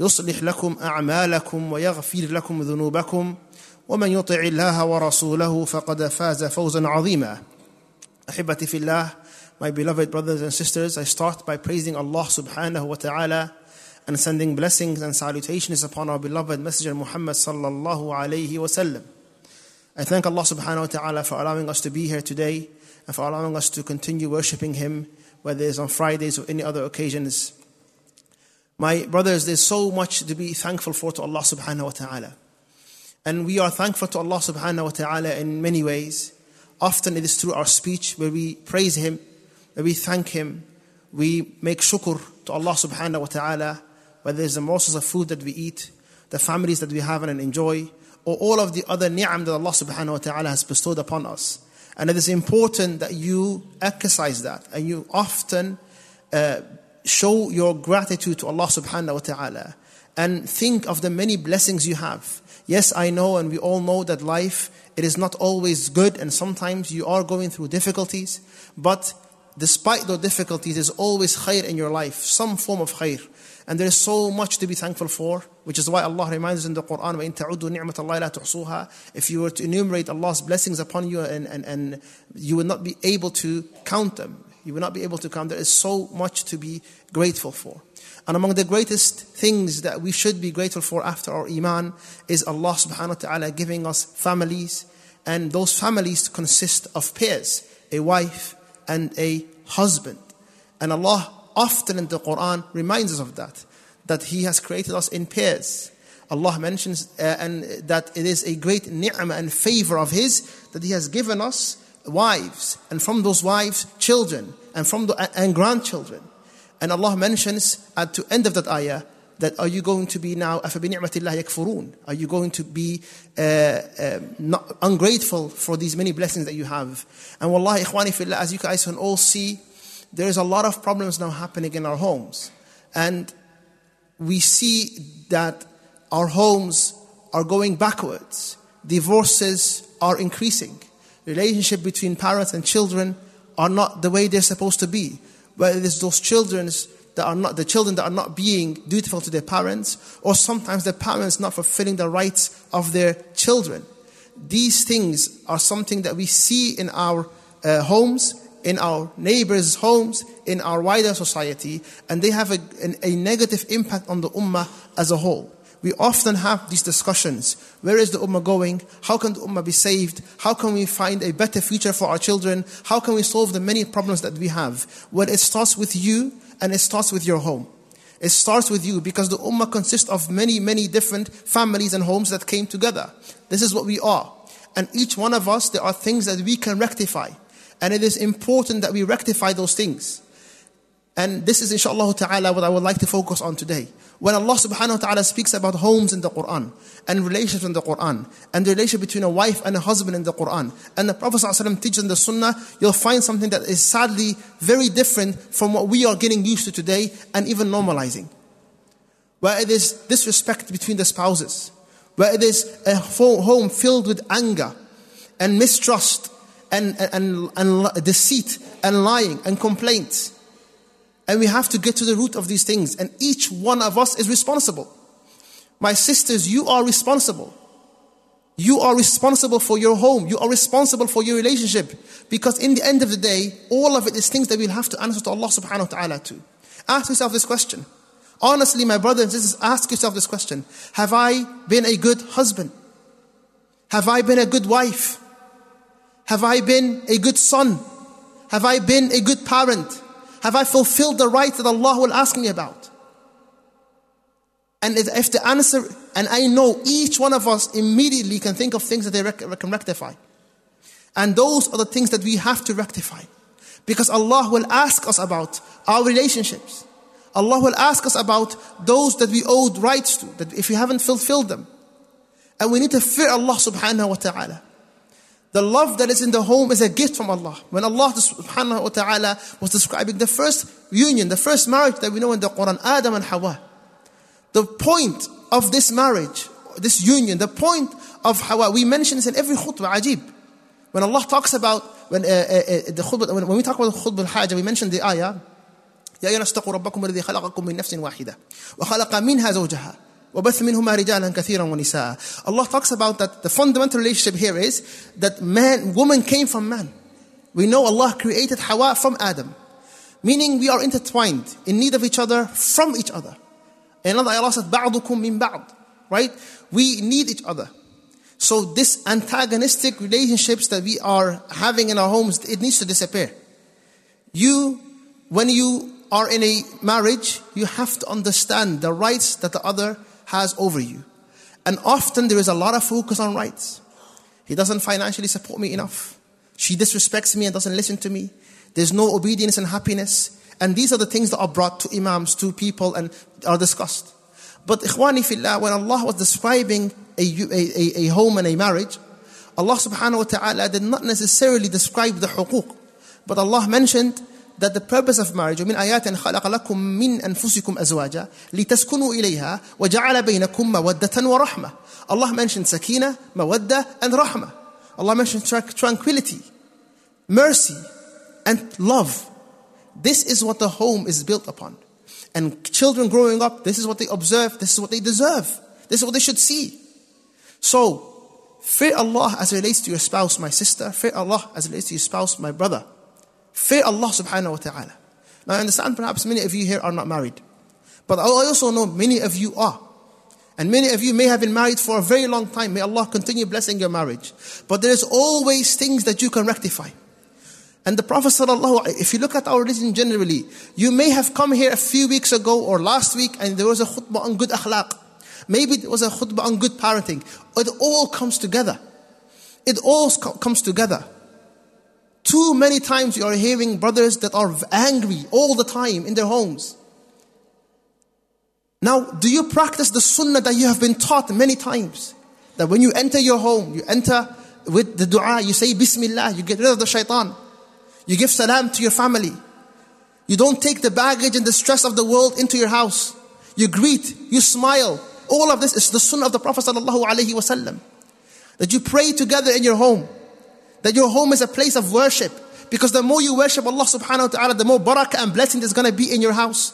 يصلح لكم أعمالكم ويغفر لكم ذنوبكم ومن يطع الله ورسوله فقد فاز فوزا عظيما أحبتي في الله My beloved brothers and sisters, I start by praising Allah subhanahu wa ta'ala and sending blessings and salutations upon our beloved Messenger Muhammad sallallahu alayhi wa sallam. I thank Allah subhanahu wa ta'ala for allowing us to be here today and for allowing us to continue worshipping Him, whether it's on Fridays or any other occasions. My brothers, there's so much to be thankful for to Allah subhanahu wa ta'ala. And we are thankful to Allah subhanahu wa ta'ala in many ways. Often it is through our speech where we praise Him, where we thank Him, we make shukr to Allah subhanahu wa ta'ala, whether it's the morsels of food that we eat, the families that we have and enjoy, or all of the other ni'am that Allah subhanahu wa ta'ala has bestowed upon us. And it is important that you exercise that and you often uh, show your gratitude to Allah subhanahu wa ta'ala and think of the many blessings you have. Yes, I know and we all know that life it is not always good and sometimes you are going through difficulties, but despite those difficulties there's always khair in your life, some form of khair. And there is so much to be thankful for, which is why Allah reminds us in the Quran, وَإِن تَعُدُّوا نِعْمَةَ اللَّهِ لَا تُحْصُوهَا If you were to enumerate Allah's blessings upon you and, and, and you would not be able to count them. You will not be able to count. There is so much to be grateful for. And among the greatest things that we should be grateful for after our iman is Allah subhanahu wa ta'ala giving us families. And those families consist of pairs, a wife and a husband. And Allah often in the Quran reminds us of that, that He has created us in pairs. Allah mentions uh, and that it is a great ni'mah and favor of His that He has given us wives, and from those wives, children, and from the, and grandchildren. And Allah mentions at the end of that ayah that are you going to be now yakfurun? Are you going to be uh, uh, not ungrateful for these many blessings that you have? And wallahi ikhwani as you guys can all see, there is a lot of problems now happening in our homes. And we see that our homes are going backwards. Divorces are increasing relationship between parents and children are not the way they're supposed to be. Whether it's those children that are not the children that are not being dutiful to their parents, or sometimes the parents not fulfilling the rights of their children. These things are something that we see in our uh, homes, in our neighbors' homes, in our wider society, and they have a, a negative impact on the ummah as a whole we often have these discussions. Where is the ummah going? How can the ummah be saved? How can we find a better future for our children? How can we solve the many problems that we have? Well, it starts with you and it starts with your home. It starts with you because the ummah consists of many, many different families and homes that came together. This is what we are. And each one of us, there are things that we can rectify. And it is important that we rectify those things. And this is inshallah ta'ala what I would like to focus on today. When Allah subhanahu wa ta'ala speaks about homes in the Quran and relationships in the Quran and the relationship between a wife and a husband in the Quran and the Prophet teaches in the Sunnah, you'll find something that is sadly very different from what we are getting used to today and even normalizing. Where it is disrespect between the spouses. where it is a home filled with anger and mistrust and, and, and, and deceit and lying and complaints. And we have to get to the root of these things. And each one of us is responsible. My sisters, you are responsible. You are responsible for your home. You are responsible for your relationship. Because in the end of the day, all of it is things that we'll have to answer to Allah subhanahu wa ta'ala to. Ask yourself this question. Honestly, my brothers and sisters, ask yourself this question. Have I been a good husband? Have I been a good wife? Have I been a good son? Have I been a good parent? Have I fulfilled the rights that Allah will ask me about? And if the answer, and I know each one of us immediately can think of things that they rec- can rectify. And those are the things that we have to rectify. Because Allah will ask us about our relationships. Allah will ask us about those that we owed rights to, that if we haven't fulfilled them. And we need to fear Allah subhanahu wa ta'ala. The love that is in the home is a gift from Allah. When Allah subhanahu wa ta'ala was describing the first union, the first marriage that we know in the Quran, Adam and Hawa. The point of this marriage, this union, the point of Hawa, we mention this in every khutbah, ajib. When Allah talks about, when, uh, uh, uh the khutbah, when, when we talk about khutbah al-hajah, we mention the ayah, يا أيها الناس ربكم الذي خلقكم من نفس واحدة وخلق منها زوجها وبث منهما رجالا كثيرا ونساء Allah talks about that the fundamental relationship here is that man, woman came from man. We know Allah created Hawa from Adam. Meaning we are intertwined, in need of each other, from each other. Another Allah said, بَعْضُكُم مِّن بَعْض. Right? We need each other. So this antagonistic relationships that we are having in our homes, it needs to disappear. You, when you are in a marriage, you have to understand the rights that the other has over you. And often there is a lot of focus on rights. He doesn't financially support me enough. She disrespects me and doesn't listen to me. There's no obedience and happiness. And these are the things that are brought to imams, to people, and are discussed. But ikhwani fillah, when Allah was describing a, a, a, home and a marriage, Allah subhanahu wa ta'ala did not necessarily describe the huquq. But Allah mentioned that the purpose of marriage ومن آيات خلق لكم من أنفسكم أزواجا لتسكنوا إليها وجعل بينكم مودة ورحمة Allah mentioned sakina, mawadda and rahmah. Allah mentioned tranquility, mercy and love. This is what the home is built upon. And children growing up, this is what they observe, this is what they deserve, this is what they should see. So, fear Allah as it relates to your spouse, my sister, fear Allah as it relates to your spouse, my brother. Fear Allah subhanahu wa ta'ala. Now I understand perhaps many of you here are not married. But I also know many of you are. And many of you may have been married for a very long time. May Allah continue blessing your marriage. But there is always things that you can rectify. And the Prophet sallallahu if you look at our religion generally, you may have come here a few weeks ago or last week and there was a khutbah on good akhlaq. Maybe there was a khutbah on good parenting. It all comes together. It all comes together. Too many times you are hearing brothers that are angry all the time in their homes. Now, do you practice the sunnah that you have been taught many times? That when you enter your home, you enter with the dua, you say Bismillah, you get rid of the shaitan. You give salam to your family. You don't take the baggage and the stress of the world into your house. You greet, you smile. All of this is the sunnah of the Prophet. That you pray together in your home. That your home is a place of worship. Because the more you worship Allah subhanahu wa ta'ala, the more barakah and blessing is going to be in your house.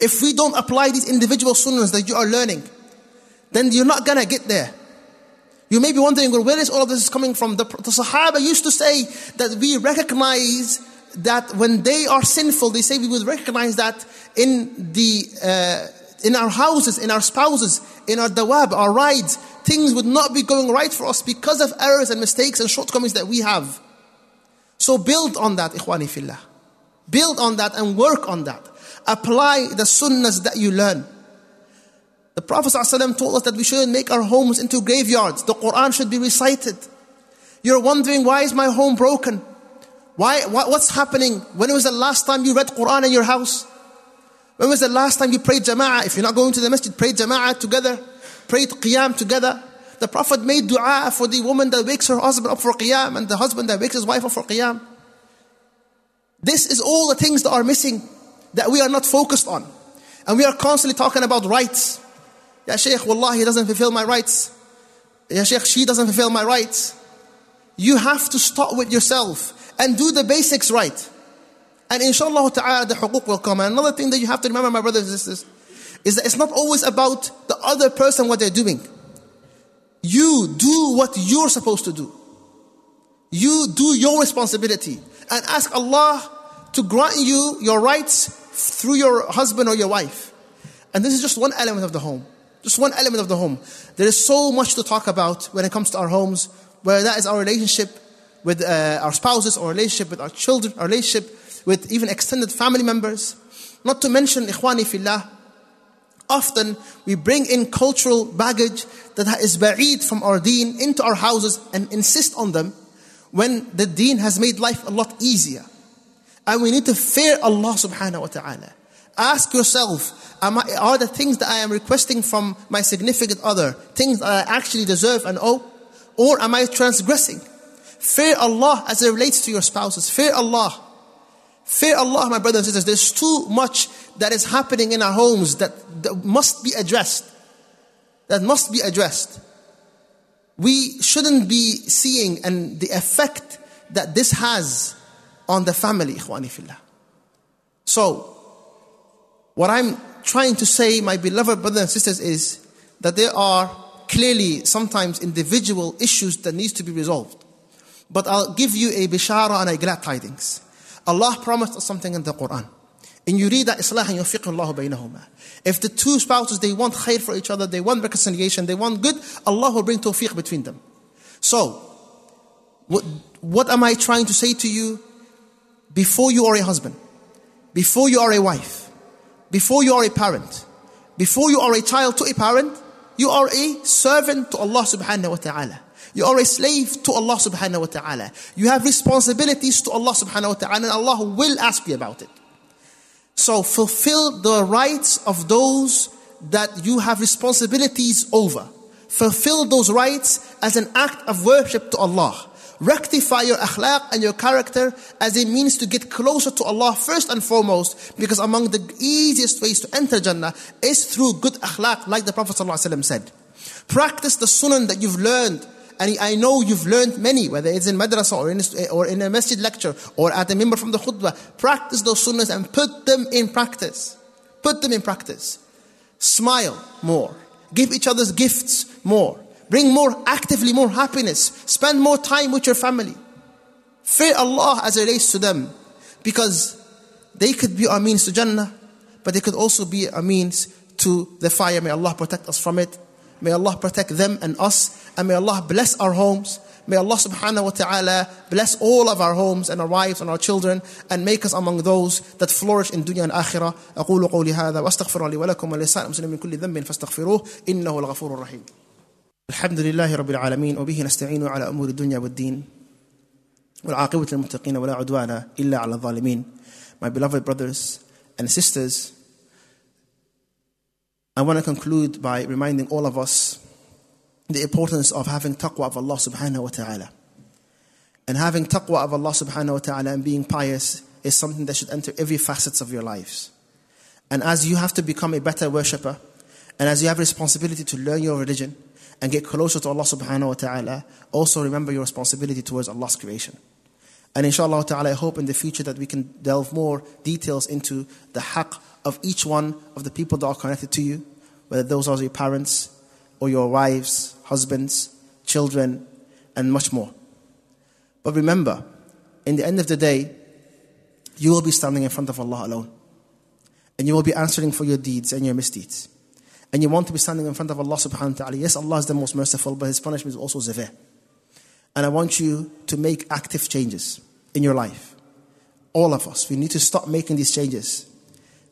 If we don't apply these individual sunnahs that you are learning, then you're not going to get there. You may be wondering, well, where is all of this coming from? The, the Sahaba used to say that we recognize that when they are sinful, they say we would recognize that in the uh, in our houses, in our spouses, in our dawab, our rides, things would not be going right for us because of errors and mistakes and shortcomings that we have. So build on that, ikhwani fillah. Build on that and work on that. Apply the sunnahs that you learn. The Prophet ﷺ told us that we shouldn't make our homes into graveyards. The Quran should be recited. You're wondering, why is my home broken? Why, what's happening? When was the last time you read Quran in your house? When was the last time you prayed jama'ah? If you're not going to the masjid, pray jama'ah together. Prayed qiyam together. The Prophet made dua for the woman that wakes her husband up for qiyam and the husband that wakes his wife up for qiyam. This is all the things that are missing that we are not focused on. And we are constantly talking about rights. Ya Shaykh, Wallah, he doesn't fulfill my rights. Ya Sheikh, she doesn't fulfill my rights. You have to start with yourself and do the basics right. And inshallah ta'ala, the huquq will come. And another thing that you have to remember, my brothers and sisters, is that it's not always about the other person, what they're doing. You do what you're supposed to do. You do your responsibility and ask Allah to grant you your rights through your husband or your wife. And this is just one element of the home. Just one element of the home. There is so much to talk about when it comes to our homes, whether that is our relationship with uh, our spouses, our relationship with our children, our relationship with even extended family members. Not to mention, ikhwani fillah, often we bring in cultural baggage that is ba'id from our deen into our houses and insist on them when the deen has made life a lot easier. And we need to fear Allah subhanahu wa ta'ala. Ask yourself, I, are the things that I am requesting from my significant other things that I actually deserve and owe? Or am I transgressing? Fear Allah as it relates to your spouses. Fear Allah. Fear Allah, my brothers and sisters. There's too much that is happening in our homes that, that must be addressed. That must be addressed. We shouldn't be seeing and the effect that this has on the family, ikhwani fillah. So, what I'm trying to say, my beloved brothers and sisters, is that there are clearly sometimes individual issues that needs to be resolved. But I'll give you a bishara and a glad tidings. Allah promised us something in the Quran. In yurida islahan yufiqhu Allah baynahuma. If the two spouses, they want khair for each other, they want reconciliation, they want good, Allah will bring tawfiq between them. So, what, what am I trying to say to you? Before you are a husband, before you are a wife, before you are a parent, before you are a child to a parent, you are a servant to Allah subhanahu wa ta'ala. You are a slave to Allah subhanahu wa ta'ala. You have responsibilities to Allah subhanahu wa ta'ala and Allah will ask you about it. So fulfill the rights of those that you have responsibilities over. Fulfill those rights as an act of worship to Allah. Rectify your akhlaq and your character as a means to get closer to Allah first and foremost, because among the easiest ways to enter Jannah is through good akhlaq, like the Prophet said. Practice the sunnah that you've learned and I know you've learned many, whether it's in madrasa or in, or in a masjid lecture or at a member from the khutbah. Practice those sunnahs and put them in practice. Put them in practice. Smile more. Give each other's gifts more. Bring more actively more happiness. Spend more time with your family. Fear Allah as it relates to them. Because they could be our means to Jannah, but they could also be our means to the fire. May Allah protect us from it. May Allah protect them and us. And may Allah bless our homes. May Allah subhanahu wa ta'ala bless all of our homes and our wives and our children and make us among those that flourish in dunya and akhirah. أقول قولي هذا واستغفر لي ولكم ولسائر المسلمين من كل ذنب فاستغفروه إنه الغفور الرحيم. الحمد لله رب العالمين وبه نستعين على أمور الدنيا والدين والعاقبة للمتقين ولا عدوان إلا على الظالمين. My beloved brothers and sisters, I want to conclude by reminding all of us the importance of having taqwa of Allah subhanahu wa ta'ala. And having taqwa of Allah subhanahu wa ta'ala and being pious is something that should enter every facets of your lives. And as you have to become a better worshipper, and as you have responsibility to learn your religion and get closer to Allah subhanahu wa ta'ala, also remember your responsibility towards Allah's creation. And inshallah ta'ala, I hope in the future that we can delve more details into the haqq of each one of the people that are connected to you, whether those are your parents, or your wives, husbands, children, and much more. But remember, in the end of the day, you will be standing in front of Allah alone. And you will be answering for your deeds and your misdeeds. And you want to be standing in front of Allah subhanahu wa ta'ala. Yes, Allah is the most merciful, but His punishment is also severe. And I want you to make active changes in your life. All of us, we need to stop making these changes.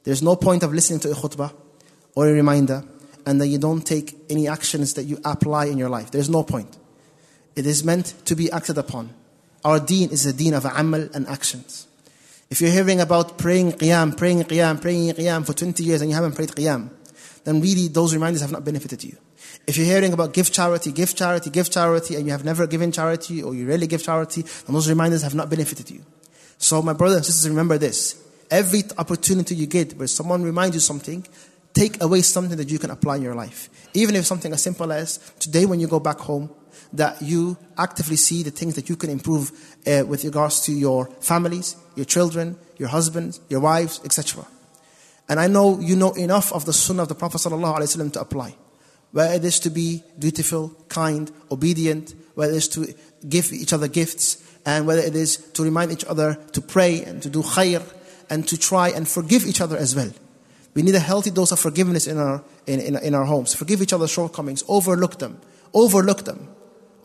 There's no point of listening to a khutbah or a reminder and then you don't take any actions that you apply in your life. There's no point. It is meant to be acted upon. Our deen is a deen of amal and actions. If you're hearing about praying qiyam, praying qiyam, praying qiyam for 20 years and you haven't prayed qiyam, then really those reminders have not benefited you. If you're hearing about give charity, give charity, give charity, and you have never given charity or you rarely give charity, then those reminders have not benefited you. So, my brothers and sisters, remember this. Every opportunity you get where someone reminds you something, take away something that you can apply in your life. Even if something as simple as today when you go back home, that you actively see the things that you can improve uh, with regards to your families, your children, your husbands, your wives, etc. And I know you know enough of the sunnah of the Prophet to apply. Whether it is to be dutiful, kind, obedient, whether it is to give each other gifts, and whether it is to remind each other to pray and to do khair and to try and forgive each other as well. We need a healthy dose of forgiveness in our, in, in, in our homes. Forgive each other's shortcomings, overlook them, overlook them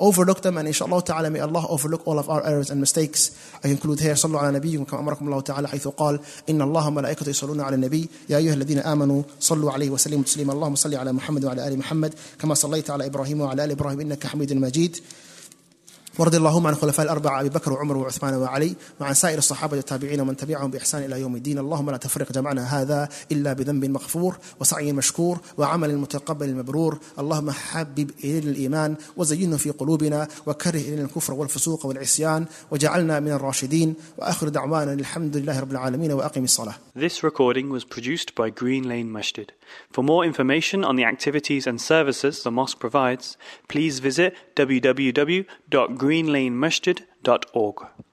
Overlook them and inshallah ta'ala may Allah overlook all of our errors and mistakes. I conclude here صلوا على نبيكم كما أمركم الله تعالى حيث قال إن الله ملائكته يصلون على النبي يا أيها الذين آمنوا صلوا عليه وسلموا تسليما اللهم صل على محمد وعلى آل محمد كما صليت على إبراهيم وعلى آل إبراهيم إنك حميد مجيد ورضي اللهم عن الخلفاء الأربعة أبي بكر وعمر وعثمان وعلي وعن سائر الصحابة والتابعين ومن تبعهم بإحسان إلى يوم الدين. اللهم لا تفرق جمعنا هذا إلا بذنب مغفور وسعي مشكور وعمل متقبل مبرور. اللهم حبب إلينا الإيمان وزينه في قلوبنا وكره إلينا الكفر والفسوق والعصيان وجعلنا من الراشدين. وآخر دعوانا الحمد لله رب العالمين وأقم الصلاة. This recording was produced by Green Lane Masjid. For more information on the activities and services the mosque provides, please visit www.greenlanemasjid.org.